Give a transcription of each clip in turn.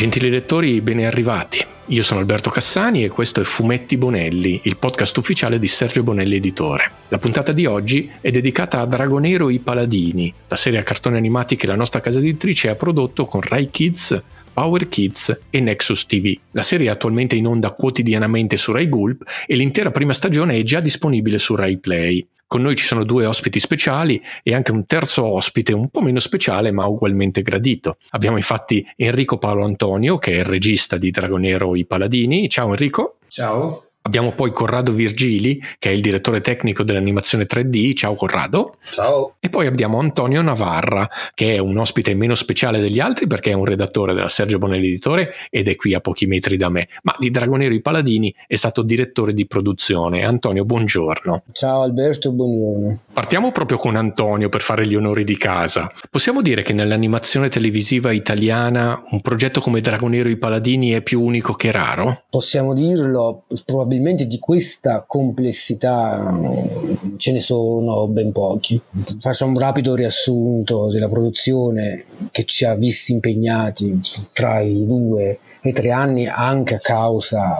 Gentili lettori, ben arrivati. Io sono Alberto Cassani e questo è Fumetti Bonelli, il podcast ufficiale di Sergio Bonelli Editore. La puntata di oggi è dedicata a Dragonero i Paladini, la serie a cartoni animati che la nostra casa editrice ha prodotto con Rai Kids, Power Kids e Nexus TV. La serie è attualmente in onda quotidianamente su Rai Gulp e l'intera prima stagione è già disponibile su Rai Play. Con noi ci sono due ospiti speciali e anche un terzo ospite un po' meno speciale ma ugualmente gradito. Abbiamo infatti Enrico Paolo Antonio che è il regista di Dragonero I Paladini. Ciao Enrico. Ciao. Abbiamo poi Corrado Virgili, che è il direttore tecnico dell'animazione 3D. Ciao Corrado. Ciao. E poi abbiamo Antonio Navarra, che è un ospite meno speciale degli altri perché è un redattore della Sergio Bonelli Editore ed è qui a pochi metri da me. Ma di Dragonero i Paladini è stato direttore di produzione. Antonio, buongiorno. Ciao Alberto, buongiorno. Partiamo proprio con Antonio per fare gli onori di casa. Possiamo dire che nell'animazione televisiva italiana un progetto come Dragonero i Paladini è più unico che raro? Possiamo dirlo, probabilmente probabilmente di questa complessità ce ne sono ben pochi. Faccio un rapido riassunto della produzione che ci ha visti impegnati tra i due e tre anni anche a causa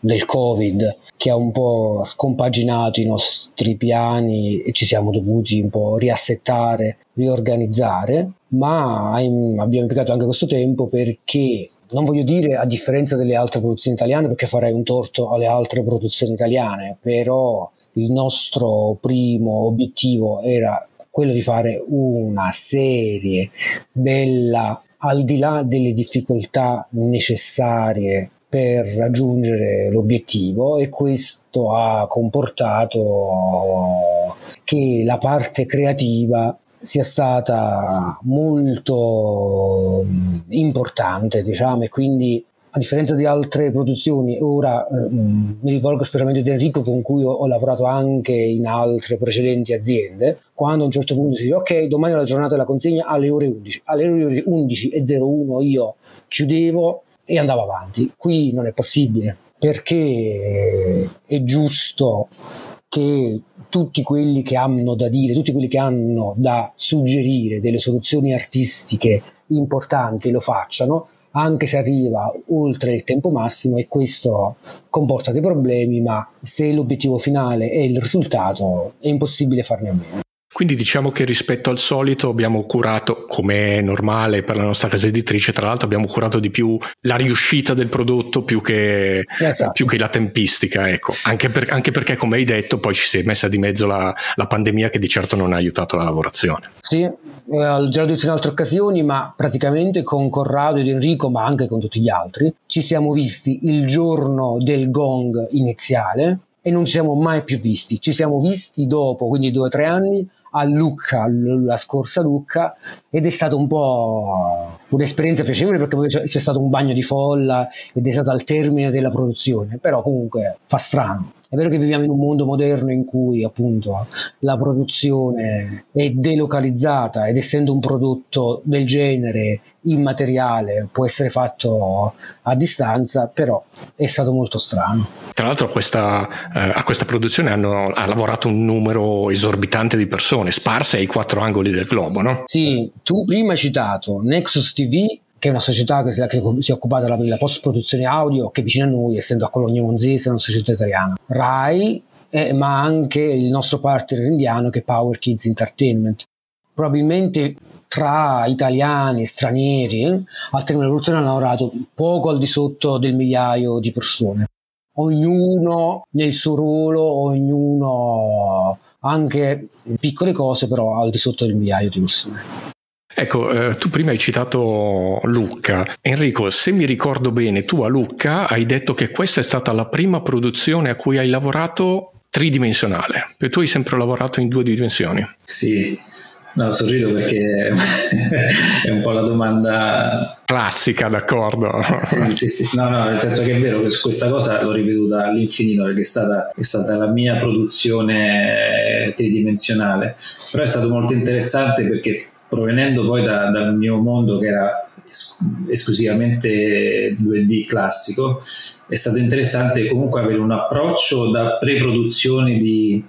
del Covid che ha un po' scompaginato i nostri piani e ci siamo dovuti un po' riassettare, riorganizzare, ma abbiamo impiegato anche questo tempo perché non voglio dire a differenza delle altre produzioni italiane perché farei un torto alle altre produzioni italiane, però il nostro primo obiettivo era quello di fare una serie bella al di là delle difficoltà necessarie per raggiungere l'obiettivo e questo ha comportato che la parte creativa sia stata molto mm, importante, diciamo, e quindi a differenza di altre produzioni, ora eh, mm, mi rivolgo specialmente ad Enrico con cui ho, ho, lavorato anche in altre precedenti aziende, quando a un certo punto si dice ok, domani è la giornata della consegna alle ore 11, alle ore 11.01 io chiudevo e andavo avanti. Qui non è possibile perché è giusto che tutti quelli che hanno da dire, tutti quelli che hanno da suggerire delle soluzioni artistiche importanti lo facciano, anche se arriva oltre il tempo massimo e questo comporta dei problemi, ma se l'obiettivo finale è il risultato è impossibile farne a meno. Quindi diciamo che rispetto al solito abbiamo curato, come è normale per la nostra casa editrice, tra l'altro abbiamo curato di più la riuscita del prodotto più che, esatto. più che la tempistica, ecco. Anche, per, anche, perché come hai detto poi ci si è messa di mezzo la, la pandemia che di certo non ha aiutato la lavorazione. Sì, eh, già l'ho detto in altre occasioni, ma praticamente con Corrado ed Enrico, ma anche con tutti gli altri, ci siamo visti il giorno del gong iniziale e non ci siamo mai più visti. Ci siamo visti dopo, quindi due o tre anni, a Lucca, la scorsa Lucca, ed è stato un po' un'esperienza piacevole perché poi c'è stato un bagno di folla ed è stato al termine della produzione, però comunque fa strano. È vero che viviamo in un mondo moderno in cui appunto la produzione è delocalizzata ed essendo un prodotto del genere immateriale può essere fatto a distanza, però è stato molto strano. Tra l'altro a questa, eh, a questa produzione hanno, ha lavorato un numero esorbitante di persone, sparse ai quattro angoli del globo, no? Sì, tu prima hai citato Nexus TV che è una società che, si è occupata della, post-produzione audio, che è vicina a noi, essendo a Cologno Monzese, una società italiana. RAI, eh, ma anche il nostro partner indiano che è Power Kids Entertainment. Probabilmente tra italiani e stranieri al termine della produzione hanno lavorato poco al di sotto del migliaio di persone. Ognuno nel suo ruolo, ognuno anche piccole cose, però al di sotto del migliaio di persone. Ecco, eh, tu prima hai citato Lucca. Enrico, se mi ricordo bene, tu a Lucca hai detto che questa è stata la prima produzione a cui hai lavorato tridimensionale, perché tu hai sempre lavorato in due dimensioni. Sì, no, sorrido perché è un po' la domanda classica, d'accordo? Sì, sì, sì, no, no, nel senso che è vero che questa cosa l'ho ripetuta all'infinito perché è stata, è stata la mia produzione tridimensionale, però è stato molto interessante perché provenendo poi da, dal mio mondo che era esclusivamente 2D classico, è stato interessante comunque avere un approccio da pre-produzione di,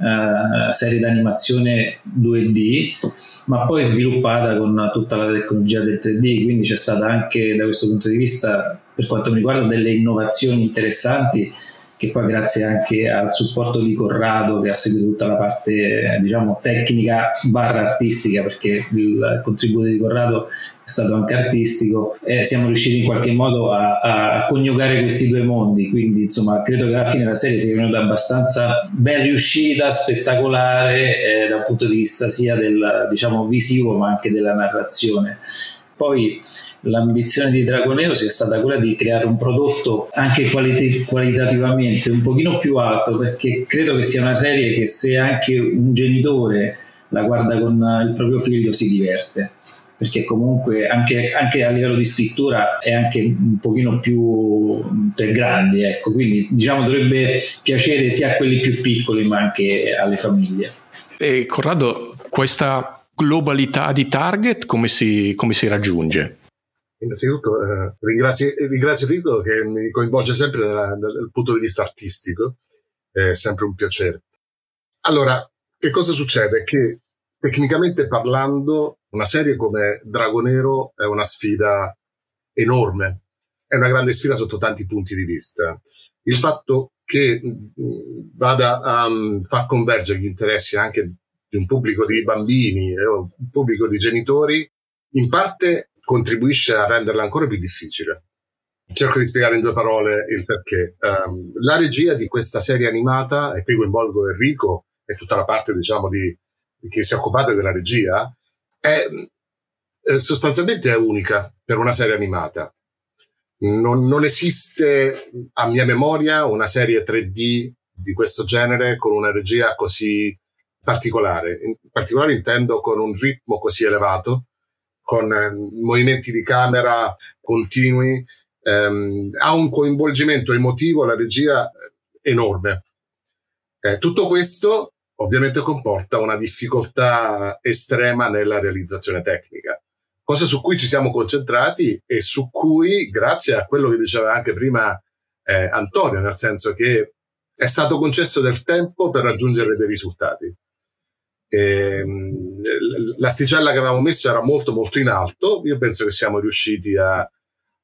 uh, serie d'animazione 2D, ma poi sviluppata con tutta la tecnologia del 3D, quindi c'è stata anche da questo punto di vista, per quanto mi riguarda, delle innovazioni interessanti che poi grazie anche al supporto di Corrado che ha seguito tutta la parte diciamo tecnica barra artistica perché il contributo di Corrado è stato anche artistico e siamo riusciti in qualche modo a, a, coniugare questi due mondi. Quindi insomma credo che alla fine la serie sia venuta abbastanza ben riuscita spettacolare eh, dal punto di vista sia del diciamo visivo ma anche della narrazione poi l'ambizione di Dragonero sia stata quella di creare un prodotto anche qualit- qualitativamente un pochino più alto perché credo che sia una serie che se anche un genitore la guarda con il proprio figlio si diverte perché comunque anche, anche, a livello di scrittura è anche un pochino più per grandi, ecco. quindi diciamo dovrebbe piacere sia a quelli più piccoli ma anche alle famiglie. E Corrado, questa globalità di target come si, come si raggiunge? Innanzitutto eh, ringrazio, ringrazio Rito che mi coinvolge sempre dal, dal punto di vista artistico, è sempre un piacere. Allora, che cosa succede? Che tecnicamente parlando una serie come Dragonero è una sfida enorme, è una grande sfida sotto tanti punti di vista. Il fatto che mm, vada a um, far convergere gli interessi anche di un pubblico di bambini e un pubblico di genitori, in parte contribuisce a renderla ancora più difficile. Cerco di spiegare in due parole il perché. Um, la regia di questa serie animata, e qui coinvolgo Enrico e tutta la parte, diciamo, di, chi si è occupato della regia, è eh, sostanzialmente è unica per una serie animata. Non, non, esiste a mia memoria una serie 3D di questo genere con una regia così particolare. In particolare intendo con un ritmo così elevato, con eh, movimenti di camera continui, ehm, ha un coinvolgimento emotivo, la regia eh, enorme. Eh, tutto questo ovviamente comporta una difficoltà estrema nella realizzazione tecnica, cosa su cui ci siamo concentrati e su cui, grazie a quello che diceva anche prima eh, Antonio, nel senso che è stato concesso del tempo per raggiungere dei risultati. Ehm, l'asticella che avevamo messo era molto molto in alto, io penso che siamo riusciti a,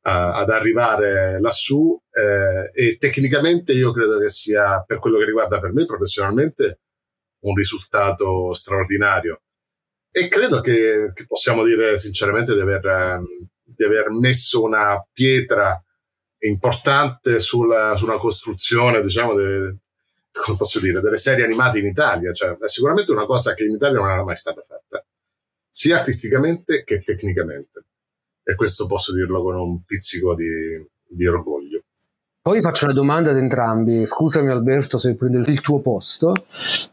a, ad arrivare lassù eh, e tecnicamente io credo che sia, per quello che riguarda per me professionalmente, un risultato straordinario. E credo che, che possiamo dire sinceramente di aver, di aver, messo una pietra importante sulla, su costruzione, diciamo, de, come posso dire, delle serie animate in Italia, cioè è sicuramente una cosa che in Italia non era mai stata fatta, sia artisticamente che tecnicamente. E questo posso dirlo con un pizzico di, di orgoglio. Poi faccio una domanda ad entrambi, scusami Alberto se prendo il tuo posto,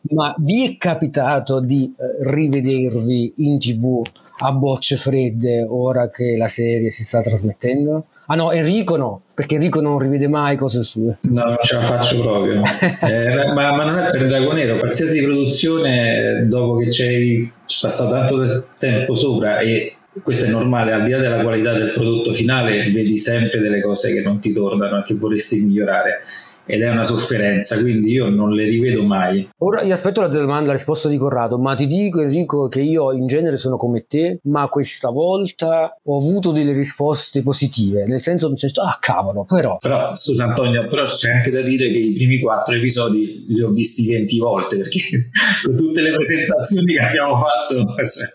ma vi è capitato di eh, rivedervi in tv a bocce fredde ora che la serie si sta trasmettendo? Ah no, Enrico no, perché Enrico non rivede mai cose sue. No, non ce la faccio proprio. eh, ma, ma, non è per Dragonero, qualsiasi produzione dopo che ci hai passato tanto tempo sopra e questo è normale, al di là della qualità del prodotto finale, vedi sempre delle cose che non ti tornano e che vorresti migliorare ed è una sofferenza, quindi io non le rivedo mai. Ora io aspetto la domanda, la risposta di Corrado, ma ti dico Enrico che io in genere sono come te, ma questa volta ho avuto delle risposte positive, nel senso che ah cavolo, però... Però scusa Antonio, però c'è anche da dire che i primi quattro episodi li ho visti 20 volte, perché con tutte le presentazioni che abbiamo fatto... Cioè...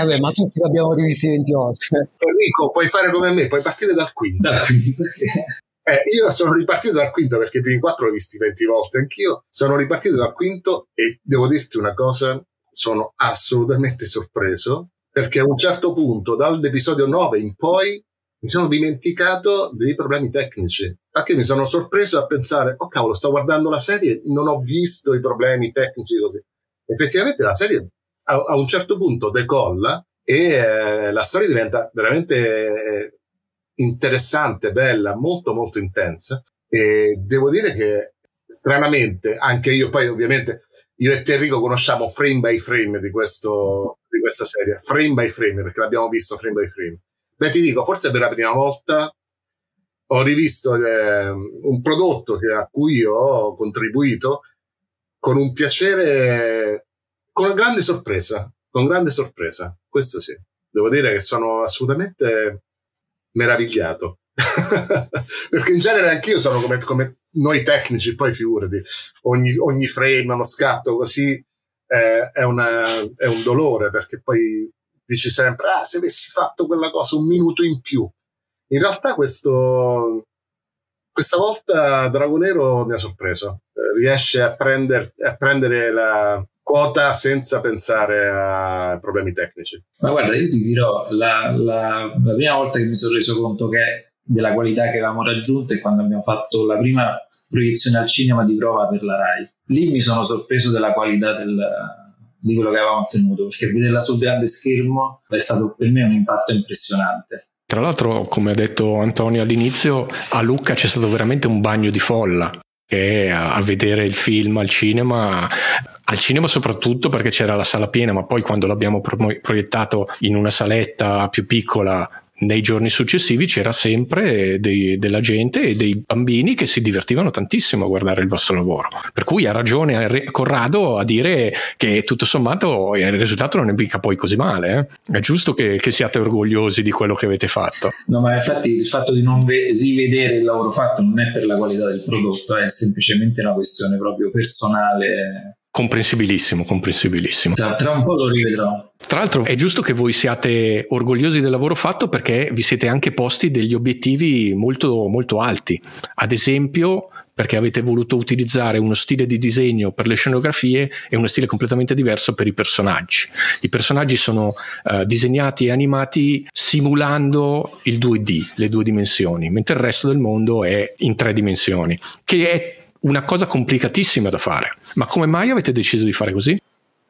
Eh, vabbè, ma tutti li abbiamo rivisti 20 volte. Enrico, puoi fare come me, puoi partire dal quinto. Dal quinto. Eh, io sono ripartito dal quinto perché i primi quattro l'ho visti 20 volte anch'io. Sono ripartito dal quinto e devo dirti una cosa, sono assolutamente sorpreso perché a un certo punto, dall'episodio 9 in poi, mi sono dimenticato dei problemi tecnici. Anche mi sono sorpreso a pensare, oh cavolo, sto guardando la serie, non ho visto i problemi tecnici così. Effettivamente la serie a, a un certo punto decolla e eh, la storia diventa veramente eh, interessante, bella, molto molto intensa e devo dire che stranamente anche io poi ovviamente io e Enrico conosciamo frame by frame di, questo, di questa serie, frame by frame perché l'abbiamo visto frame by frame. Beh ti dico, forse per la prima volta ho rivisto eh, un prodotto che, a cui ho contribuito con un piacere, con una grande sorpresa, con grande sorpresa, questo sì. Devo dire che sono assolutamente meravigliato. Perché in genere anch'io sono come, come noi tecnici, poi figurati, ogni, ogni frame, uno scatto così eh, è, una, è un dolore perché poi dici sempre, ah, se avessi fatto quella cosa un minuto in più. In realtà questo, questa volta Dragonero mi ha sorpreso, eh, riesce a, prender, a prendere la quota senza pensare a problemi tecnici. Ma guarda, io ti dirò, la, la, la prima volta che mi sono reso conto che della qualità che avevamo raggiunto e quando abbiamo fatto la prima proiezione al cinema di prova per la RAI. Lì mi sono sorpreso della qualità del, di quello che avevamo ottenuto perché vederla sul grande schermo è stato per me un impatto impressionante. Tra l'altro, come ha detto Antonio all'inizio, a Lucca c'è stato veramente un bagno di folla che a vedere il film al cinema al cinema soprattutto perché c'era la sala piena, ma poi quando l'abbiamo proiettato in una saletta più piccola nei giorni successivi c'era sempre dei, della gente e dei bambini che si divertivano tantissimo a guardare il vostro lavoro. Per cui ha ragione Corrado a dire che tutto sommato il risultato non è mica poi così male. Eh? È giusto che, che, siate orgogliosi di quello che avete fatto. No, ma infatti il fatto di non ve- rivedere il lavoro fatto non è per la qualità del prodotto, è semplicemente una questione proprio personale Comprensibilissimo, comprensibilissimo. Tra, un po' lo rivedrò. Tra l'altro è giusto che voi siate orgogliosi del lavoro fatto perché vi siete anche posti degli obiettivi molto, molto alti. Ad esempio perché avete voluto utilizzare uno stile di disegno per le scenografie e uno stile completamente diverso per i personaggi. I personaggi sono uh, disegnati e animati simulando il 2D, le due dimensioni, mentre il resto del mondo è in tre dimensioni, che è una cosa complicatissima da fare. Ma come mai avete deciso di fare così?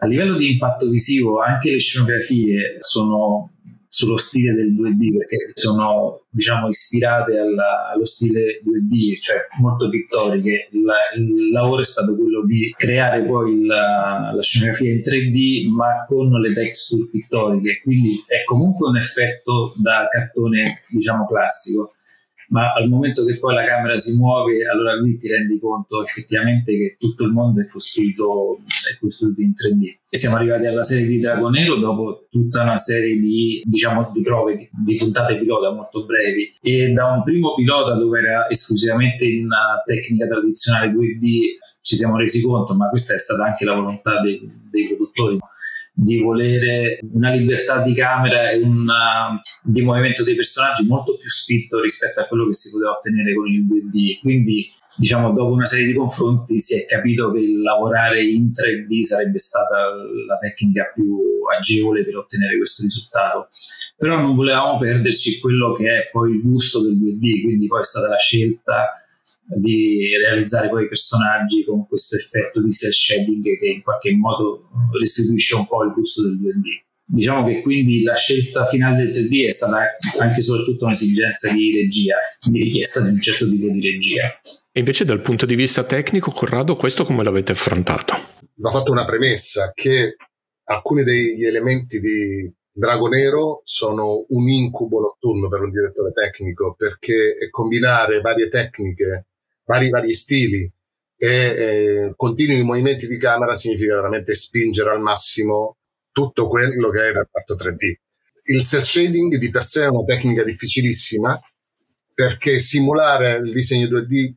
A livello di impatto visivo, anche le scenografie sono sullo stile del 2D perché sono diciamo ispirate alla, allo stile 2D, cioè molto pittoriche. Il, il, lavoro è stato quello di creare poi la, la scenografia in 3D ma con le texture pittoriche, quindi è comunque un effetto da cartone diciamo classico ma al momento che poi la camera si muove, allora lì ti rendi conto effettivamente che tutto il mondo è costruito, è costruito in 3D. E siamo arrivati alla serie di Dragonero dopo tutta una serie di, diciamo, di prove, di puntate pilota molto brevi. E da un primo pilota dove era esclusivamente in tecnica tradizionale 2D ci siamo resi conto, ma questa è stata anche la volontà dei, dei produttori di volere una libertà di camera e un di movimento dei personaggi molto più spinto rispetto a quello che si poteva ottenere con il 2D. Quindi, diciamo, dopo una serie di confronti si è capito che lavorare in 3D sarebbe stata la tecnica più agevole per ottenere questo risultato. Però non volevamo perderci quello che è poi il gusto del 2D, quindi poi è stata la scelta di realizzare poi i personaggi con questo effetto di cel shading che in qualche modo restituisce un po' il gusto del 2D. Diciamo che quindi la scelta finale del 3D è stata anche e soprattutto un'esigenza di regia, di richiesta di un certo tipo di regia. E invece dal punto di vista tecnico, Corrado, questo come l'avete affrontato? Va fatto una premessa che alcuni degli elementi di Dragonero sono un incubo notturno per un direttore tecnico perché combinare varie tecniche vari, vari stili e eh, continui movimenti di camera significa veramente spingere al massimo tutto quello che è il reparto 3D. Il cell shading di per sé è una tecnica difficilissima perché simulare il disegno 2D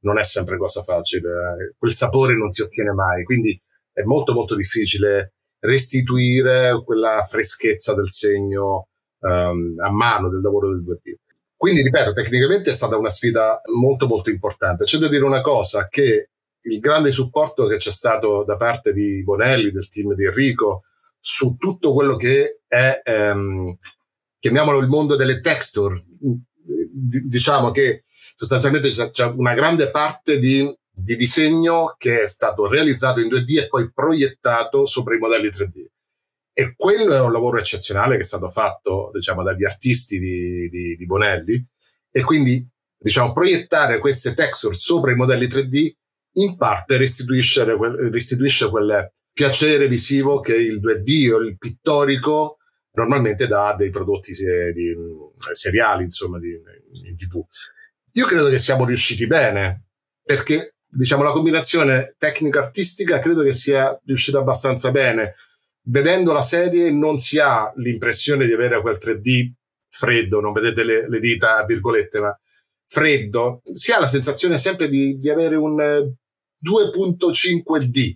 non è sempre cosa facile, quel sapore non si ottiene mai, quindi è molto molto difficile restituire quella freschezza del segno um, a mano del lavoro del 2D. Quindi, ripeto, tecnicamente è stata una sfida molto molto importante. C'è da dire una cosa, che il grande supporto che c'è stato da parte di Bonelli, del team di Enrico, su tutto quello che è, ehm, chiamiamolo il mondo delle texture, D- diciamo che sostanzialmente c'è, una grande parte di, di disegno che è stato realizzato in 2D e poi proiettato sopra i modelli 3D. E quello è un lavoro eccezionale che è stato fatto, diciamo, dagli artisti di, di, di Bonelli. E quindi, diciamo, proiettare queste texture sopra i modelli 3D in parte restituisce, restituisce quel piacere visivo che il 2D o il pittorico normalmente dà dei prodotti di, seriali, insomma, di, in tv. Io credo che siamo riusciti bene, perché diciamo la combinazione tecnico-artistica credo che sia riuscita abbastanza bene. Vedendo la serie non si ha l'impressione di avere quel 3D freddo, non vedete le, le dita a virgolette, ma freddo, si ha la sensazione sempre di, di avere un 2.5D,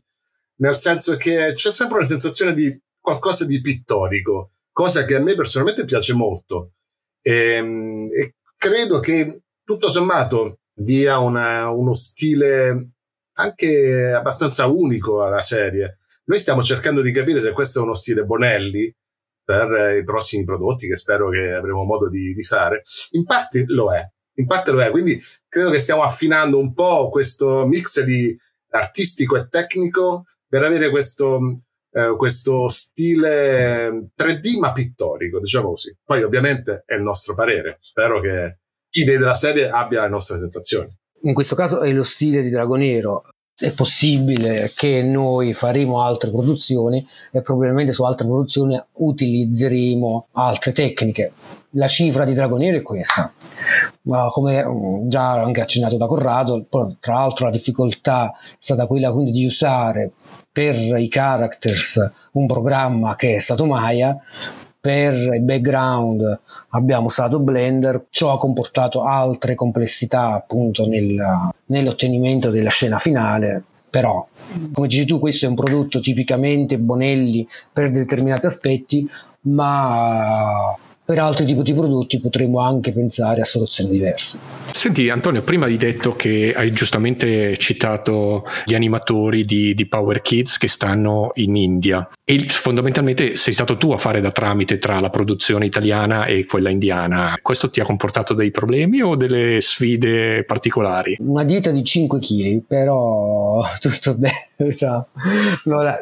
nel senso che c'è sempre una sensazione di qualcosa di pittorico, cosa che a me personalmente piace molto. E, ehm, e credo che tutto sommato dia una, uno stile anche abbastanza unico alla serie. Noi stiamo cercando di capire se questo è uno stile Bonelli per i prossimi prodotti che spero che avremo modo di, di fare. In parte lo è, in parte lo è, quindi credo che stiamo affinando un po' questo mix di artistico e tecnico per avere questo, eh, questo stile 3D ma pittorico, diciamo così. Poi ovviamente è il nostro parere, spero che chi vede la serie abbia le nostre sensazioni. In questo caso è lo stile di Dragonero. È possibile che noi faremo altre produzioni e probabilmente su altre produzioni utilizzeremo altre tecniche. La cifra di Dragonero è questa, ma come già anche accennato da Corrado, tra l'altro la difficoltà è stata quella quindi di usare per i characters un programma che è stato Maya per il background abbiamo usato Blender, ciò ha comportato altre complessità appunto nel, nell'ottenimento della scena finale, però come dici tu questo è un prodotto tipicamente Bonelli per determinati aspetti, ma per altri tipi di prodotti potremmo anche pensare a soluzioni diverse. Senti Antonio, prima hai detto che hai giustamente citato gli animatori di, di Power Kids che stanno in India e fondamentalmente sei stato tu a fare da tramite tra la produzione italiana e quella indiana. Questo ti ha comportato dei problemi o delle sfide particolari? Una dieta di 5 kg, però tutto bene. No,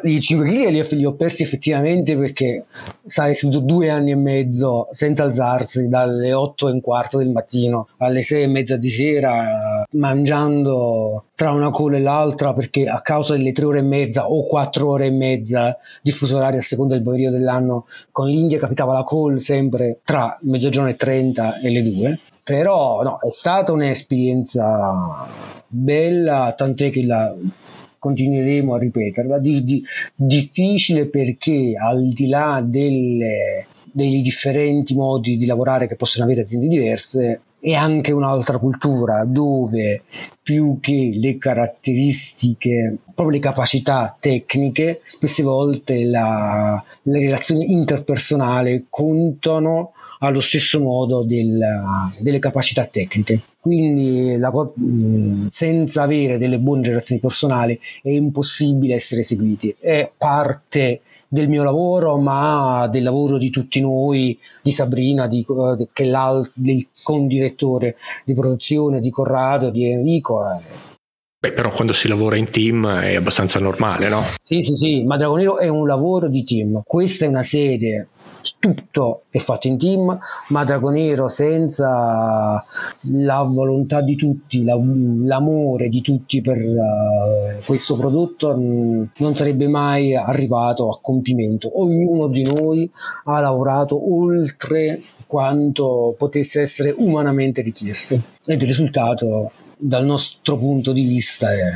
I 5 kg li, li, ho persi effettivamente perché sarei seduto due anni e mezzo senza alzarsi dalle 8 e un quarto del mattino alle 6 e mezza di sera mangiando tra una cola e l'altra perché a causa delle 3 ore e mezza o 4 ore e mezza di fuso orario a seconda del periodo dell'anno con l'India capitava la call sempre tra mezzogiorno e 30 e le 2 però no, è stata un'esperienza bella tant'è che la continueremo a ripeterla. Di, di, difficile perché al di là delle, dei differenti modi di lavorare che possono avere aziende diverse è anche un'altra cultura dove più che le caratteristiche, proprio le capacità tecniche, spesse volte la, le relazioni interpersonali contano allo stesso modo della, delle capacità tecniche. Quindi la, senza avere delle buone relazioni personali è impossibile essere seguiti. È parte del mio lavoro, ma del lavoro di tutti noi, di Sabrina, di, uh, che è del condirettore di produzione, di Corrado, di Enrico. Eh. Beh, però quando si lavora in team è abbastanza normale, no? Sì, sì, sì, ma Dragonero è un lavoro di team. Questa è una serie tutto è fatto in team, ma Dragonero senza la volontà di tutti, la, l'amore di tutti per uh, questo prodotto mh, non sarebbe mai arrivato a compimento. Ognuno di noi ha lavorato oltre quanto potesse essere umanamente richiesto ed il risultato dal nostro punto di vista è,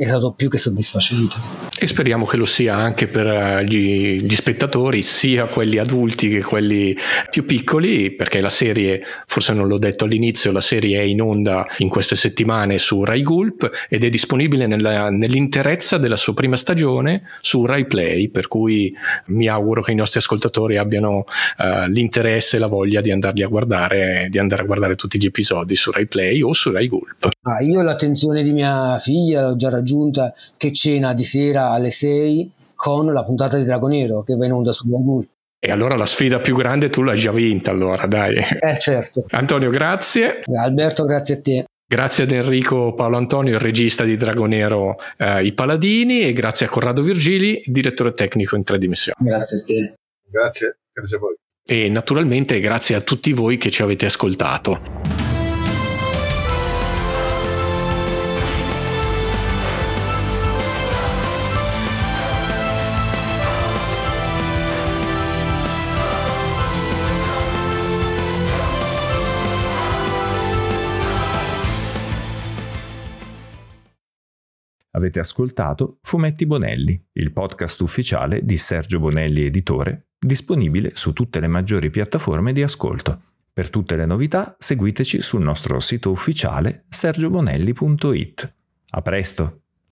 è stato più che soddisfacente. E speriamo che lo sia anche per eh, gli, gli, spettatori, sia quelli adulti che quelli più piccoli, perché la serie, forse non l'ho detto all'inizio, la serie è in onda in queste settimane su Rai Gulp ed è disponibile nella, nell'interezza della sua prima stagione su Rai Play, per cui mi auguro che i nostri ascoltatori abbiano uh, l'interesse e la voglia di andarli a guardare, di andare a guardare tutti gli episodi su Rai Play o su Rai Gulp. Ah, io l'attenzione di mia figlia l'ho già raggiunta che cena di sera alle 6 con la puntata di Dragonero che va in onda su Google. E allora la sfida più grande tu l'hai già vinta, allora dai. Eh certo. Antonio, grazie. Alberto, grazie a te. Grazie ad Enrico Paolo Antonio, il regista di Dragonero eh, I Paladini, e grazie a Corrado Virgili, direttore tecnico in tre dimensioni. Grazie a te. Grazie, grazie a voi. E naturalmente grazie a tutti voi che ci avete ascoltato. Avete ascoltato Fumetti Bonelli, il podcast ufficiale di Sergio Bonelli Editore, disponibile su tutte le maggiori piattaforme di ascolto. Per tutte le novità seguiteci sul nostro sito ufficiale sergiobonelli.it. A presto!